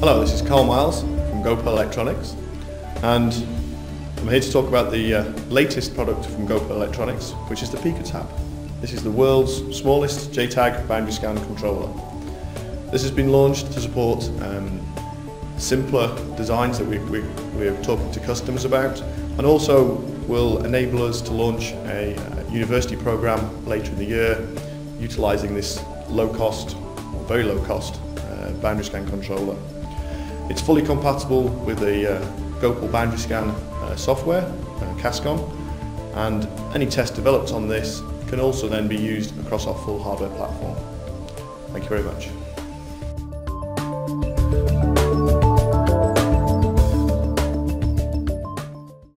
Hello, this is Carl Miles from Göpel Electronics and I'm here to talk about the uh, latest product from Göpel Electronics which is the PicoTAP. This is the world's smallest JTAG boundary scan controller. This has been launched to support um, simpler designs that we, we, we're talking to customers about and also will enable us to launch a, a university program later in the year utilising this low cost, very low cost, uh, boundary scan controller. It's fully compatible with the uh, Göpel boundary scan uh, software, uh, Cascon, and any test developed on this can also then be used across our full hardware platform. Thank you very much.